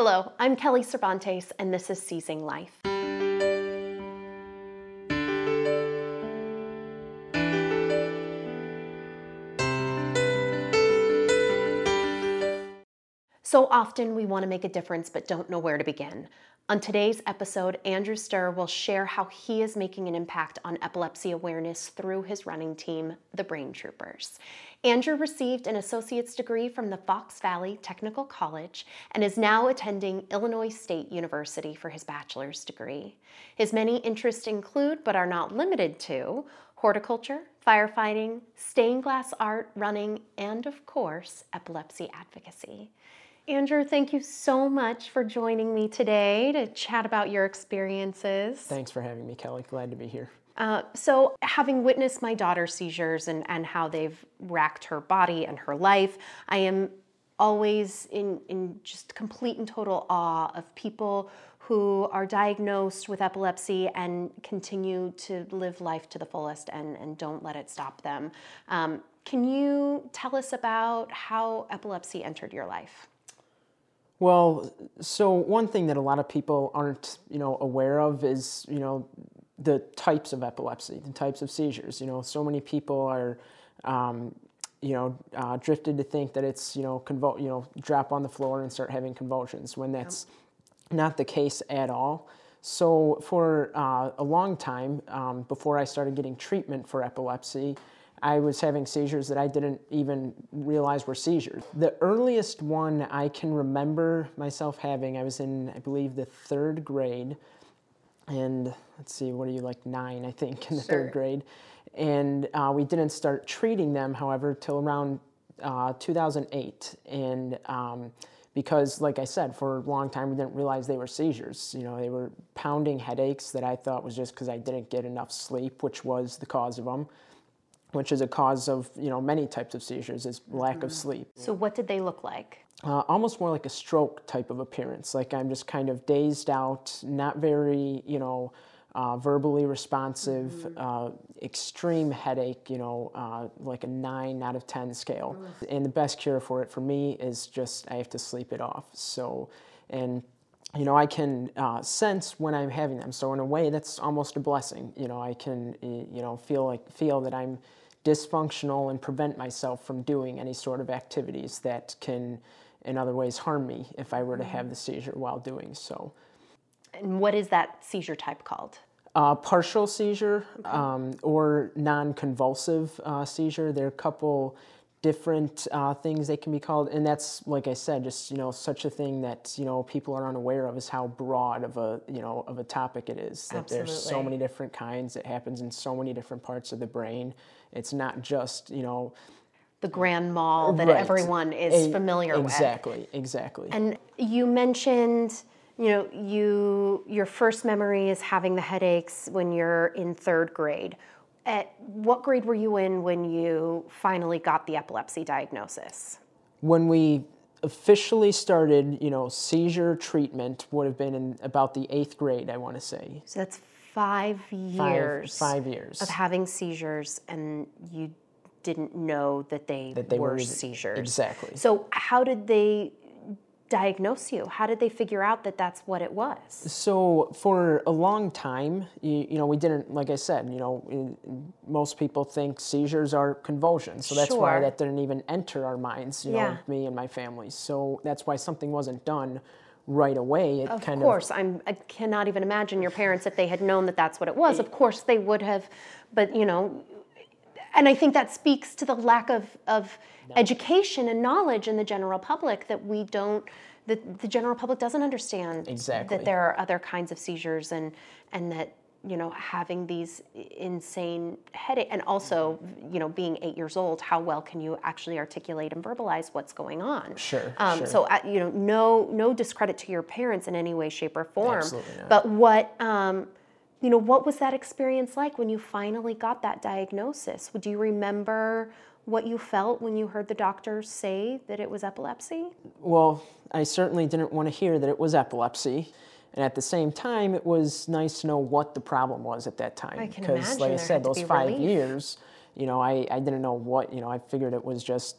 Hello, I'm Kelly Cervantes, and this is Seizing Life. So often we want to make a difference but don't know where to begin. On today's episode, Andrew Sturr will share how he is making an impact on epilepsy awareness through his running team, the Brain Troopers. Andrew received an associate's degree from the Fox Valley Technical College and is now attending Illinois State University for his bachelor's degree. His many interests include, but are not limited to, horticulture, firefighting, stained glass art, running, and of course, epilepsy advocacy. Andrew, thank you so much for joining me today to chat about your experiences. Thanks for having me, Kelly. Glad to be here. Uh, so, having witnessed my daughter's seizures and, and how they've racked her body and her life, I am always in, in just complete and total awe of people who are diagnosed with epilepsy and continue to live life to the fullest and, and don't let it stop them. Um, can you tell us about how epilepsy entered your life? Well, so one thing that a lot of people aren't, you know, aware of is, you know, the types of epilepsy, the types of seizures. You know, so many people are, um, you know, uh, drifted to think that it's, you know, convul- you know, drop on the floor and start having convulsions when that's yep. not the case at all. So for uh, a long time um, before I started getting treatment for epilepsy, I was having seizures that I didn't even realize were seizures. The earliest one I can remember myself having, I was in, I believe, the third grade. And let's see, what are you, like nine, I think, in the sure. third grade. And uh, we didn't start treating them, however, till around uh, 2008. And um, because, like I said, for a long time we didn't realize they were seizures. You know, they were pounding headaches that I thought was just because I didn't get enough sleep, which was the cause of them which is a cause of you know many types of seizures is lack mm-hmm. of sleep so what did they look like uh, almost more like a stroke type of appearance like i'm just kind of dazed out not very you know uh, verbally responsive mm-hmm. uh, extreme headache you know uh, like a 9 out of 10 scale mm-hmm. and the best cure for it for me is just i have to sleep it off so and you know, I can uh, sense when I'm having them. So in a way, that's almost a blessing. You know, I can, you know, feel like feel that I'm dysfunctional and prevent myself from doing any sort of activities that can, in other ways, harm me if I were to have mm-hmm. the seizure while doing so. And what is that seizure type called? Uh, partial seizure okay. um, or non-convulsive uh, seizure. There are a couple different uh, things they can be called and that's like i said just you know such a thing that you know people are unaware of is how broad of a you know of a topic it is that Absolutely. there's so many different kinds it happens in so many different parts of the brain it's not just you know the grand mal that right. everyone is a, familiar exactly, with exactly exactly and you mentioned you know you your first memory is having the headaches when you're in third grade at what grade were you in when you finally got the epilepsy diagnosis? When we officially started, you know, seizure treatment would have been in about the eighth grade, I want to say. So that's five years. Five, five years of having seizures, and you didn't know that they, that they were, were seizures. Exactly. So how did they diagnose you? How did they figure out that that's what it was? So for a long time, you, you know, we didn't, like I said, you know, most people think seizures are convulsions. So that's sure. why that didn't even enter our minds, you yeah. know, me and my family. So that's why something wasn't done right away. It of kind course, of, I'm, I cannot even imagine your parents if they had known that that's what it was. Of course, they would have, but you know, and I think that speaks to the lack of, of no. education and knowledge in the general public that we don't the, the general public doesn't understand exactly. that there are other kinds of seizures and and that you know having these insane headache and also you know being eight years old how well can you actually articulate and verbalize what's going on sure, um, sure. so uh, you know no no discredit to your parents in any way shape or form Absolutely. but what um, you know, what was that experience like when you finally got that diagnosis? Do you remember what you felt when you heard the doctor say that it was epilepsy? Well, I certainly didn't want to hear that it was epilepsy. And at the same time, it was nice to know what the problem was at that time. Because, like I said, those five relief. years, you know, I, I didn't know what, you know, I figured it was just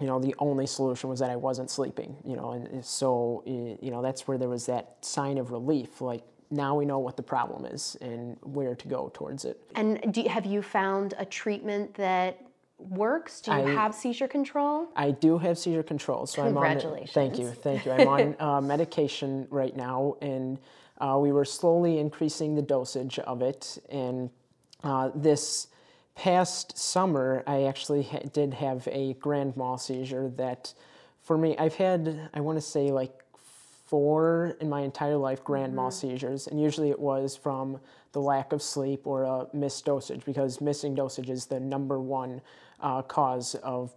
you know, the only solution was that I wasn't sleeping, you know, and so, you know, that's where there was that sign of relief, like now we know what the problem is and where to go towards it. And do, have you found a treatment that works? Do you I, have seizure control? I do have seizure control. So Congratulations. I'm on. Thank you, thank you. I'm on uh, medication right now, and uh, we were slowly increasing the dosage of it. And uh, this past summer, I actually ha- did have a grand mal seizure that, for me, I've had I want to say like four in my entire life grand mm-hmm. mal seizures, and usually it was from the lack of sleep or a missed dosage because missing dosage is the number one uh, cause of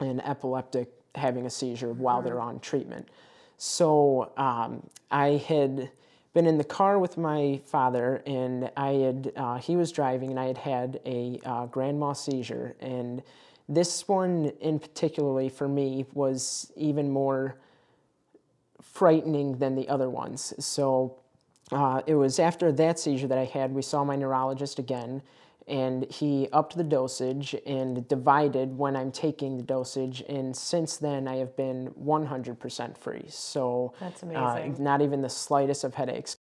an epileptic having a seizure while they're on treatment. So um, I had been in the car with my father, and I had uh, he was driving, and I had had a uh, grand mal seizure, and this one in particularly for me was even more frightening than the other ones. So uh, it was after that seizure that I had, we saw my neurologist again, and he upped the dosage and divided when I'm taking the dosage. And since then, I have been 100% free. So that's uh, amazing. Uh, not even the slightest of headaches.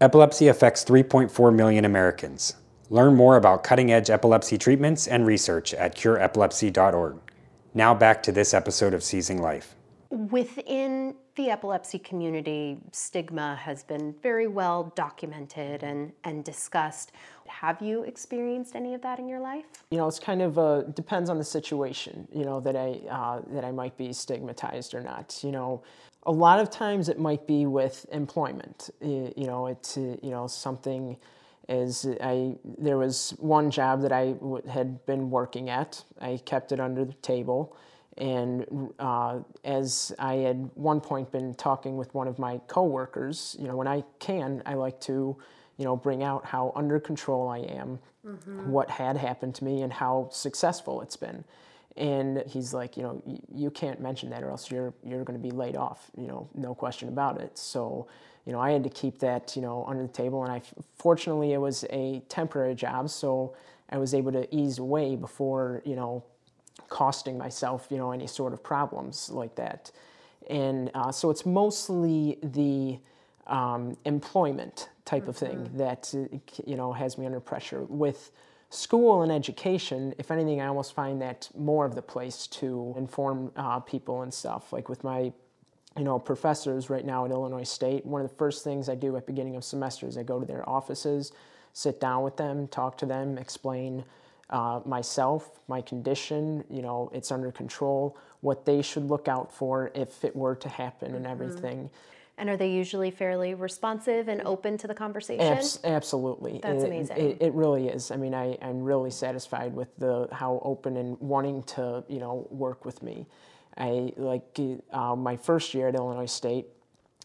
Epilepsy affects 3.4 million Americans. Learn more about cutting edge epilepsy treatments and research at cureepilepsy.org. Now back to this episode of Seizing Life. Within the epilepsy community, stigma has been very well documented and, and discussed. Have you experienced any of that in your life? You know, it's kind of uh, depends on the situation. You know that I uh, that I might be stigmatized or not. You know, a lot of times it might be with employment. You know, it's uh, you know something. is I, there was one job that I had been working at. I kept it under the table and uh, as I had one point been talking with one of my coworkers, you know, when I can, I like to, you know, bring out how under control I am, mm-hmm. what had happened to me, and how successful it's been. And he's like, you know, you can't mention that, or else you're you're going to be laid off. You know, no question about it. So, you know, I had to keep that, you know, under the table. And I fortunately it was a temporary job, so I was able to ease away before, you know, costing myself, you know, any sort of problems like that. And uh, so it's mostly the um, employment type mm-hmm. of thing mm-hmm. that, uh, you know, has me under pressure. With school and education, if anything, I almost find that more of the place to inform uh, people and stuff. Like with my, you know, professors right now at Illinois State, one of the first things I do at beginning of semesters, I go to their offices, sit down with them, talk to them, explain uh, myself, my condition, you know, it's under control, what they should look out for if it were to happen and mm-hmm. everything. And are they usually fairly responsive and open to the conversation? Abs- absolutely. That's it, amazing. It, it, really is. I mean, I, I'm really satisfied with the how open and wanting to, you know, work with me. I like uh, my first year at Illinois State.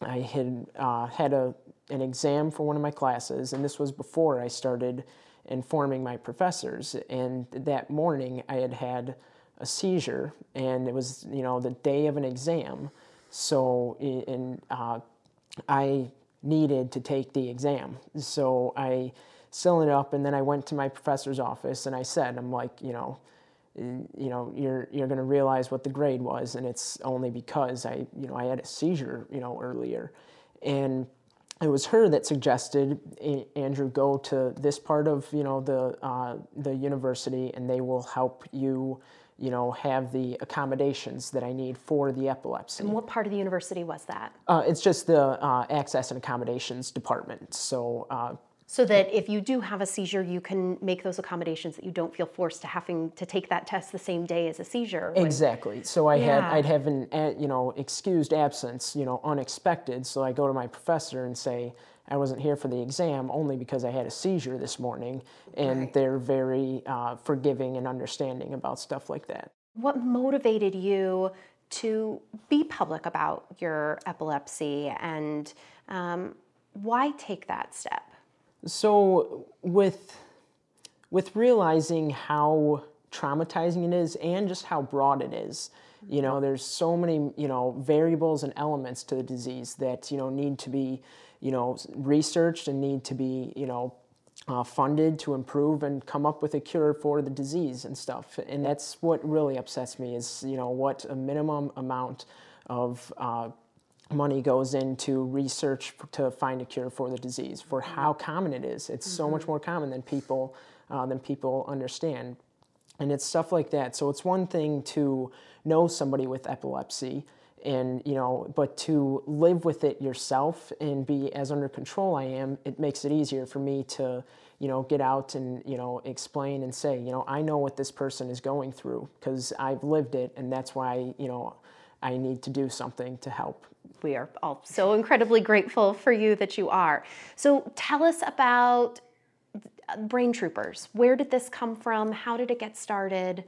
I had uh, had a an exam for one of my classes, and this was before I started informing my professors. And that morning, I had had a seizure, and it was you know the day of an exam. So and uh, I needed to take the exam. So I sealed it up, and then I went to my professor's office, and I said, I'm like, you know. You know, you're you're going to realize what the grade was, and it's only because I, you know, I had a seizure, you know, earlier, and it was her that suggested Andrew go to this part of you know the uh, the university and they will help you you know have the accommodations that I need for the epilepsy. And what part of the university was that? Uh, it's just the uh, access and accommodations department. So uh, so that if you do have a seizure, you can make those accommodations that you don't feel forced to having to take that test the same day as a seizure. Exactly. So I yeah. had I'd have an you know excused absence, you know, unexpected. So I go to my professor and say I wasn't here for the exam only because I had a seizure this morning, and right. they're very uh, forgiving and understanding about stuff like that. What motivated you to be public about your epilepsy, and um, why take that step? So with with realizing how traumatizing it is and just how broad it is, you know, there's so many, you know, variables and elements to the disease that, you know, need to be, you know, researched and need to be, you know, uh, funded to improve and come up with a cure for the disease and stuff. And that's what really upsets me is you know what a minimum amount of uh, money goes into research to find a cure for the disease for how common it is. It's so much more common than people uh, than people understand, and it's stuff like that. So it's one thing to know somebody with epilepsy and you know but to live with it yourself and be as under control i am it makes it easier for me to you know get out and you know explain and say you know i know what this person is going through because i've lived it and that's why you know i need to do something to help. We are all so incredibly grateful for you that you are. So tell us about uh, brain troopers. Where did this come from? How did it get started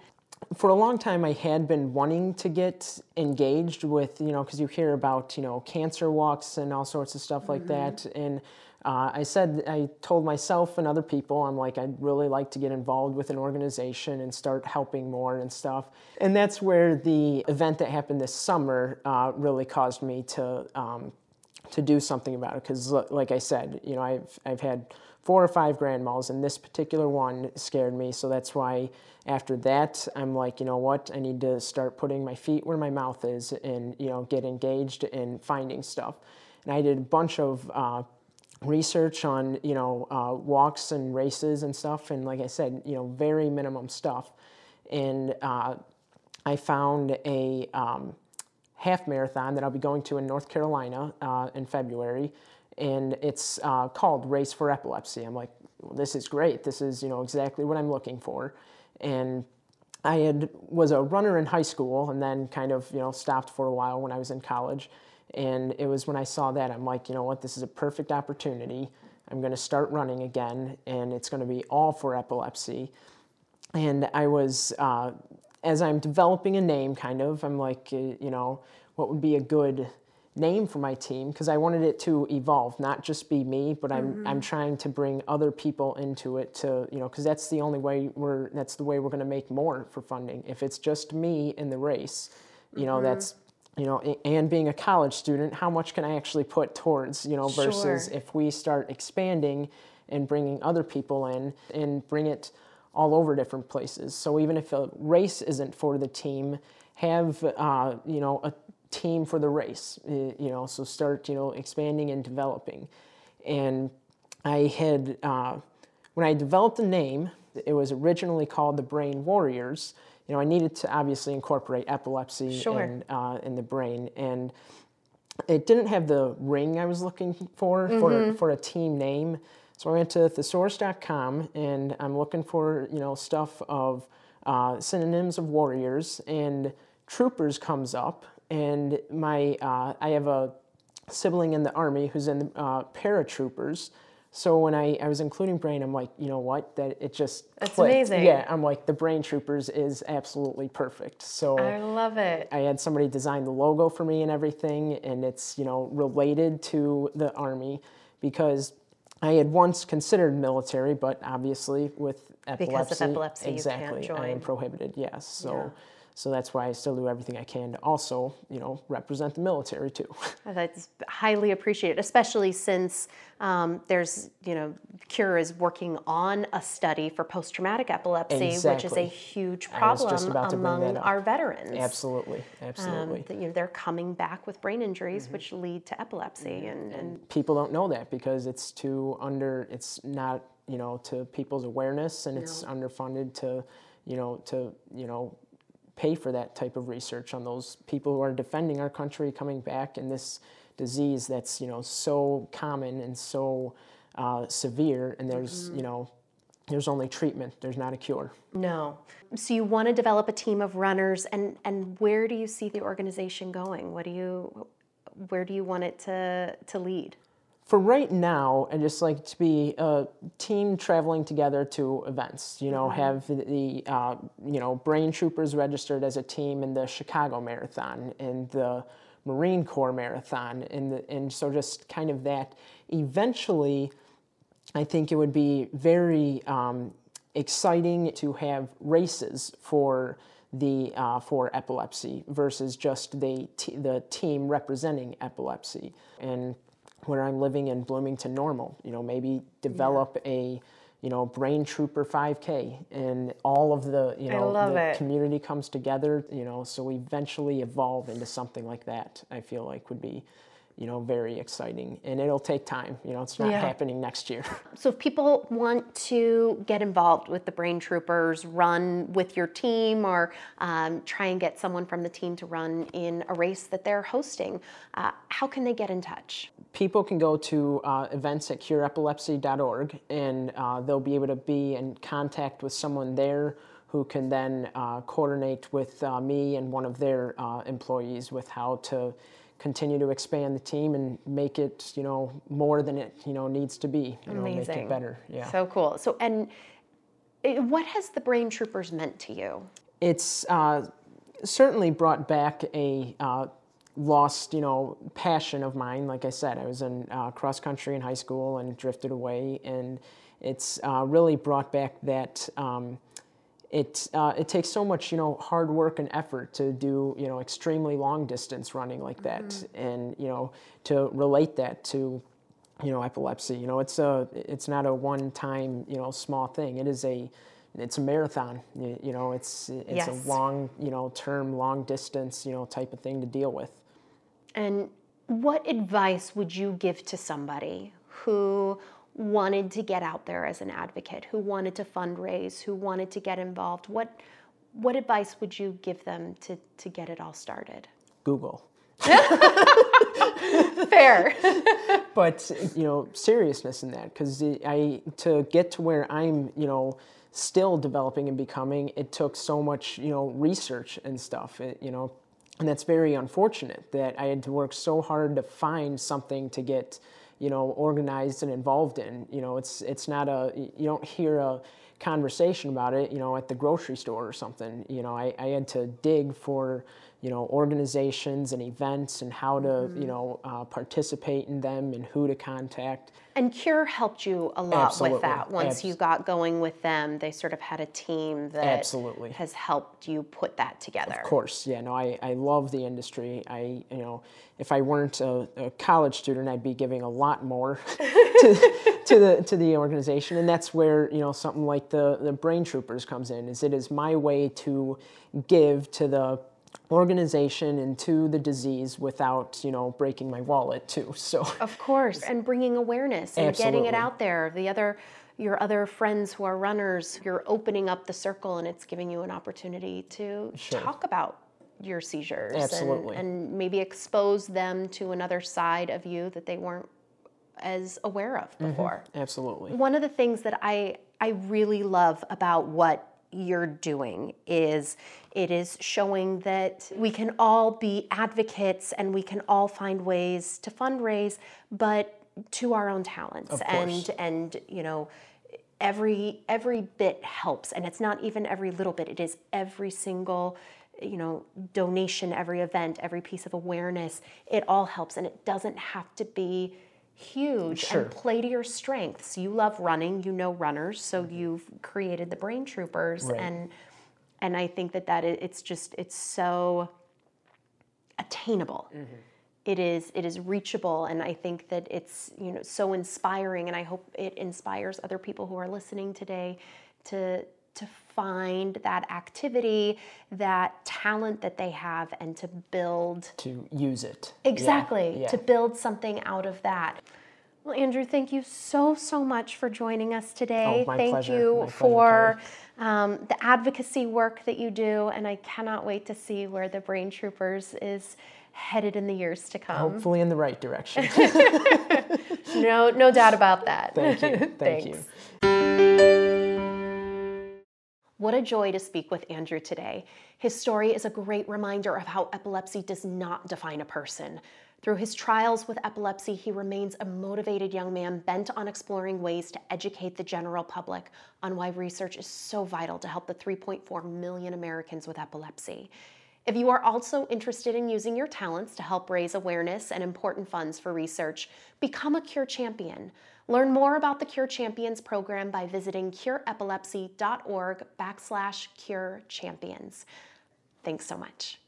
for a long time I had been wanting to get engaged with, you know, because you hear about, you know, cancer walks and all sorts of stuff like that. And uh, I said, I told myself and other people, I'm like, I'd really like to get involved with an organization and start helping more and stuff. And that's where the event that happened this summer uh, really caused me to um, to do something about it. Because, like I said, you know, I've I've had four or five grand mals, and this particular one scared me. So that's why after that, I'm like, you know what? I need to start putting my feet where my mouth is, and you know, get engaged in finding stuff. And I did a bunch of uh, research on you know uh, walks and races and stuff, and like I said, you know, very minimum stuff. And uh, I found a um, half marathon that I'll be going to in North Carolina uh, in February and it's uh, called Race for Epilepsy. I'm like, well, this is great. This is you know exactly what I'm looking for, and I had was a runner in high school, and then kind of you know stopped for a while when I was in college, and it was when I saw that I'm like, you know what, this is a perfect opportunity. I'm going to start running again, and it's going to be all for epilepsy. And I was, uh, as I'm developing a name, kind of, I'm like, uh, you know, what would be a good name for my team because I wanted it to evolve, not just be me, but I'm mm-hmm. I'm trying to bring other people into it to you know because that's the only way we're that's the way we're going to make more for funding. If it's just me in the race, you know mm-hmm. that's you know and being a college student, how much can I actually put towards you know versus sure. if we start expanding and bringing other people in and bring it all over different places. So even if a race isn't for the team, have uh, you know a team for the race, you know, so start, you know, expanding and developing. And I had, uh, when I developed the name, it was originally called the Brain Warriors. You know, I needed to obviously incorporate epilepsy sure. in, uh, in the brain. And it didn't have the ring I was looking for mm-hmm. for, for a team name. So I went to thesaurus.com and I'm looking for, you know, stuff of uh, synonyms of warriors and troopers comes up and my uh, I have a sibling in the army who's in the uh, paratroopers. So when I, I was including brain, I'm like, you know what? That it just that's clicked. amazing. Yeah, I'm like the brain troopers is absolutely perfect. So I love it. I had somebody design the logo for me and everything, and it's you know related to the army because I had once considered military, but obviously with epilepsy, because of epilepsy, exactly, I am prohibited. Yes, so. So that's why I still do everything I can to also, you know, represent the military too. That's highly appreciated, especially since um, there's, you know, Cure is working on a study for post-traumatic epilepsy, exactly. which is a huge problem among our veterans. Absolutely, absolutely. Um, you know, they're coming back with brain injuries, mm-hmm. which lead to epilepsy, mm-hmm. and, and people don't know that because it's too under. It's not, you know, to people's awareness, and no. it's underfunded to, you know, to you know pay for that type of research on those people who are defending our country coming back in this disease that's you know so common and so uh, severe and there's mm-hmm. you know there's only treatment there's not a cure. No. So you want to develop a team of runners and and where do you see the organization going? What do you where do you want it to to lead for right now, I just like to be a team traveling together to events. You know, mm-hmm. have the uh, you know Brain Troopers registered as a team in the Chicago Marathon and the Marine Corps Marathon, and the, and so just kind of that. Eventually, I think it would be very um, exciting to have races for the uh, for epilepsy versus just the t- the team representing epilepsy and where I'm living in Bloomington Normal. You know, maybe develop yeah. a you know, Brain Trooper 5K, and all of the you know the it. community comes together. You know, so we eventually evolve into something like that. I feel like would be, you know, very exciting, and it'll take time. You know, it's not Yeah. happening next year. So if people want to get involved with the Brain Troopers, run with your team, or um, try and get someone from the team to run in a race that they're hosting, uh, how can they get in touch? people can go to uh, events at cureepilepsy.org and uh, they'll be able to be in contact with someone there who can then uh, coordinate with uh, me and one of their uh, employees with how to continue to expand the team and make it you know more than it you know needs to be you know make it better yeah So cool. So and eh, what has the Brain Troopers meant to you? it's uh, certainly brought back a uh, lost, you know, passion of mine. Like I said, I was in uh, cross country in high school and drifted away, and it's uh, really brought back that. Um, it uh, it takes so much, you know, hard work and effort to do, you know, extremely long distance running like that, and you know, to relate that to you know epilepsy. You know it's a it's not a one time you know small thing. It is a it's a marathon you, you know it's it's Yes. a long you know term long distance you know type of thing to deal with. And what advice would you give to somebody who wanted to get out there as an advocate, who wanted to fundraise, who wanted to get involved? What what advice would you give them to, to get it all started? google Fair. but you know seriousness in that because i to get to where i'm you know still developing and becoming it took so much you know research and stuff it, you know and that's very unfortunate that i had to work so hard to find something to get you know organized and involved in. You know it's it's not a you don't hear a conversation about it you know at the grocery store or something. You know i, I had to dig for you know organizations and events and how to you know uh, participate in them and who to contact And Cure helped you a lot Absolutely. with that. Once Abs- you got going with them, they sort of had a team that Absolutely. has helped you put that together. Of course, yeah. No, I, I love the industry. I you know, if I weren't a, a college student, I'd be giving a lot more to, to the to the organization, and that's where you know something like the the Brain Troopers comes in. Is it is my way to give to the organization and to the disease without you know breaking my wallet too. So Of course, and bringing awareness and getting it out there. The other, your other friends who are runners, you're opening up the circle, and it's giving you an opportunity to talk about your seizures Absolutely. and maybe expose them to another side of you that they weren't as aware of mm-hmm. before. absolutely, One of the things that I I really love about what you're doing is it is showing that we can all be advocates and we can all find ways to fundraise but to our own talents. And and you know every every bit helps. And it's not even every little bit. It is every single you know donation every event every piece of awareness. It all helps. And it doesn't have to be huge Sure. and play to your strengths. You love running. You know runners. So mm-hmm. you've created the brain troopers Right. and and i think that that it's just it's so attainable. Mm-hmm. It is it is reachable. And i think that it's you know so inspiring. And i hope it inspires other people who are listening today to to find that activity that talent that they have and to build to use it exactly yeah. to build something out of that well andrew thank you so so much for joining us today Oh, thank pleasure. you My for um, the advocacy work that you do and i cannot wait to see where the brain troopers is headed in the years to come Hopefully in the right direction. no no doubt about that Thank you. Thank you. What a joy to speak with Andrew today. His story is a great reminder of how epilepsy does not define a person. Through his trials with epilepsy, he remains a motivated young man bent on exploring ways to educate the general public on why research is so vital to help the 3.4 million Americans with epilepsy. If you are also interested in using your talents to help raise awareness and important funds for research, become a Cure Champion. Learn more about the Cure Champions program by visiting cureepilepsy.org backslash cure champions. Thanks so much.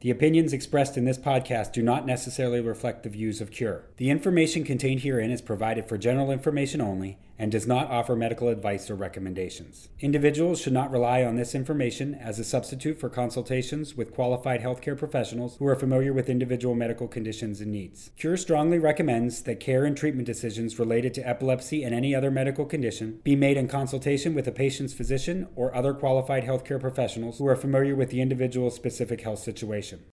The The opinions expressed in this podcast do not necessarily reflect the views of Cure. The information contained herein is provided for general information only and does not offer medical advice or recommendations. Individuals should not rely on this information as a substitute for consultations with qualified healthcare professionals who are familiar with individual medical conditions and needs. Cure strongly recommends that care and treatment decisions related to epilepsy and any other medical condition be made in consultation with a patient's physician or other qualified healthcare professionals who are familiar with the individual's specific health situation.